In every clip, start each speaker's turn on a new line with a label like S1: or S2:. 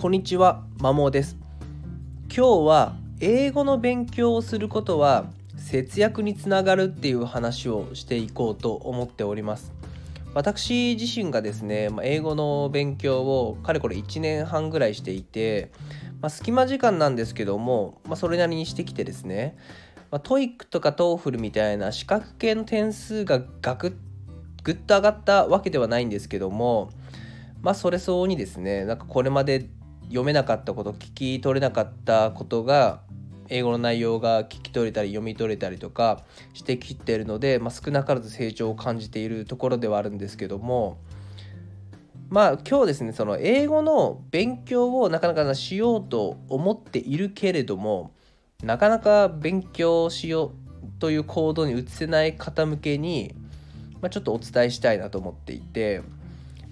S1: こんにちは、まもです。今日は英語の勉強をすることは節約につながるっていう話をしていこうと思っております。私自身がですね、ま英語の勉強をかれこれ1年半ぐらいしていて、まあ、隙間時間なんですけども、まあ、それなりにしてきてですね、まあ、 TOEIC とか TOEFL みたいな資格系の点数がガクッぐっと上がったわけではないんですけどもまあそれ相応にですねなんかこれまで読めなかったこと聞き取れなかったことが英語の内容が聞き取れたり読み取れたりとかしてきてるので、まあ、少なからず成長を感じているところではあるんですけどもまあ今日ですねその英語の勉強をなかなかしようと思っているけれどもなかなか勉強しようという行動に移せない方向けに、まあ、ちょっとお伝えしたいなと思っていて。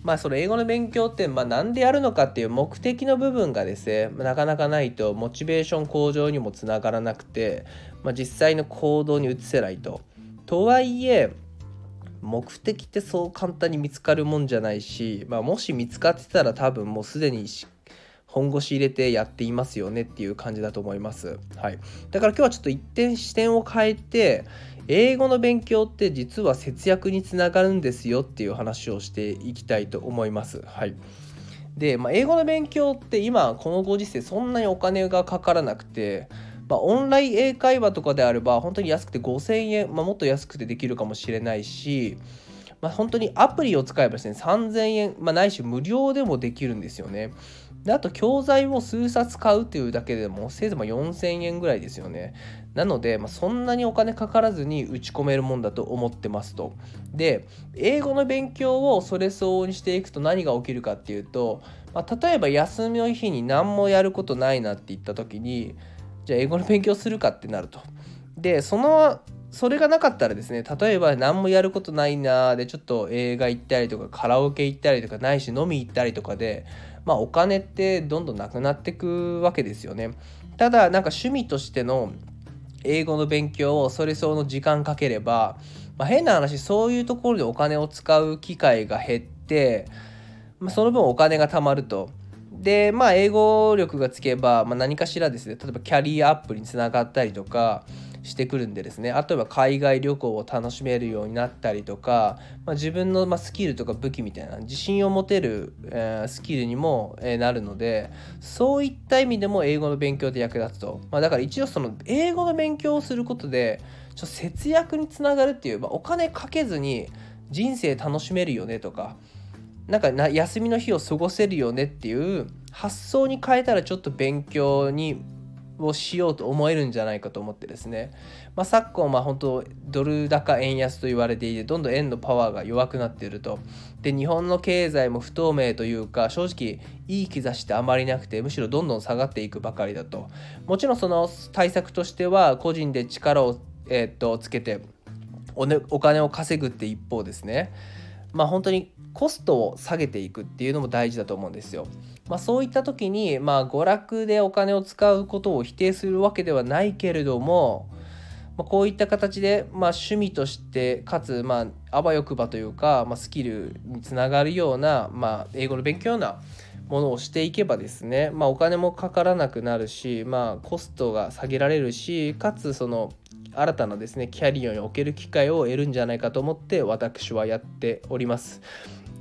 S1: まあその英語の勉強ってまあ何でやるのかっていう目的の部分がですねなかなかないとモチベーション向上にもつながらなくて、まあ、実際の行動に移せないと。とはいえ目的ってそう簡単に見つかるもんじゃないし、まあ、もし見つかってたら多分もうすでに本腰入れてやっていますよねっていう感じだと思います。はい、だから今日はちょっと一点視点を変えて英語の勉強って実は節約につながるんですよっていう話をしていきたいと思います。はい、で、まあ、英語の勉強って今このご時世そんなにお金がかからなくて、まあ、オンライン英会話とかであれば本当に安くて5000円、まあ、もっと安くてできるかもしれないし、まあ、本当にアプリを使えばですね3000円、まあ、ないし無料でもできるんですよね。であと教材を数冊買うっていうだけでもせいぜい4000円ぐらいですよね。なので、まあ、そんなにお金かからずに打ち込めるもんだと思ってますと。で英語の勉強をそれ相応にしていくと何が起きるかっていうと、まあ、例えば休みの日に何もやることないなって言った時にじゃあ英語の勉強するかってなると。でそのそれがなかったらですね例えば何もやることないなでちょっと映画行ったりとかカラオケ行ったりとかないし飲み行ったりとかでまあお金ってどんどんなくなってくわけですよね。ただなんか趣味としての英語の勉強をそれ相応の時間かければ、まあ、変な話そういうところでお金を使う機会が減って、まあ、その分お金が貯まると。でまあ英語力がつけば、まあ、何かしらですね例えばキャリアアップにつながったりとかしてくるんでですね。あとは海外旅行を楽しめるようになったりとか、まあ、自分のまスキルとか武器みたいな自信を持てる、え、スキルにも、えなるのでそういった意味でも英語の勉強で役立つと、まあ、だから一応その英語の勉強をすることでちょ節約につながるっていう、まあ、お金かけずに人生楽しめるよねとかなんかな休みの日を過ごせるよねっていう発想に変えたらちょっと勉強にをしようと思えるんじゃないかと思ってですね、まあ、昨今まあ本当ドル高円安と言われていてどんどん円のパワーが弱くなっていると。で日本の経済も不透明というか正直いい兆しってあまりなくてむしろどんどん下がっていくばかりだと。もちろんその対策としては個人で力を、えー、っとつけてお,、ね、お金を稼ぐって一方ですね。まあ本当にコストを下げていくっていうのも大事だと思うんですよ。まあ、そういった時に、まあ、娯楽でお金を使うことを否定するわけではないけれども、まあ、こういった形で、まあ、趣味としてかつ、まあ、あばよくばというか、まあ、スキルにつながるような、まあ、英語の勉強なものをしていけばですね、まあ、お金もかからなくなるし、まあ、コストが下げられるしかつその新たなですねキャリアにおける機会を得るんじゃないかと思って私はやっております。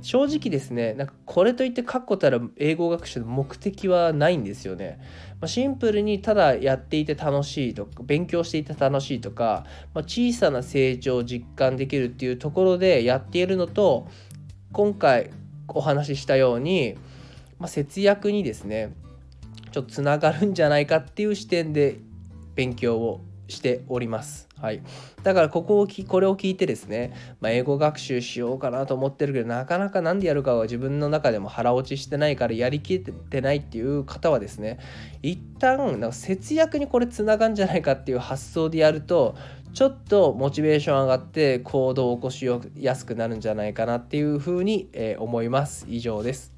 S1: 正直ですねなんかこれといって確固たる英語学習の目的はないんですよね。まあ、シンプルにただやっていて楽しいとか勉強していて楽しいとか、まあ、小さな成長を実感できるっていうところでやっているのと今回お話ししたように、まあ、節約にですねちょっとつながるんじゃないかっていう視点で勉強をしております。はい、だからここをきこれを聞いてですね、まあ、英語学習しようかなと思ってるけどなかなか何でやるかは自分の中でも腹落ちしてないからやりきれてないっていう方はですね一旦なんか節約にこれつながるんじゃないかっていう発想でやるとちょっとモチベーション上がって行動を起こしやすくなるんじゃないかなっていうふうに、え思います以上です。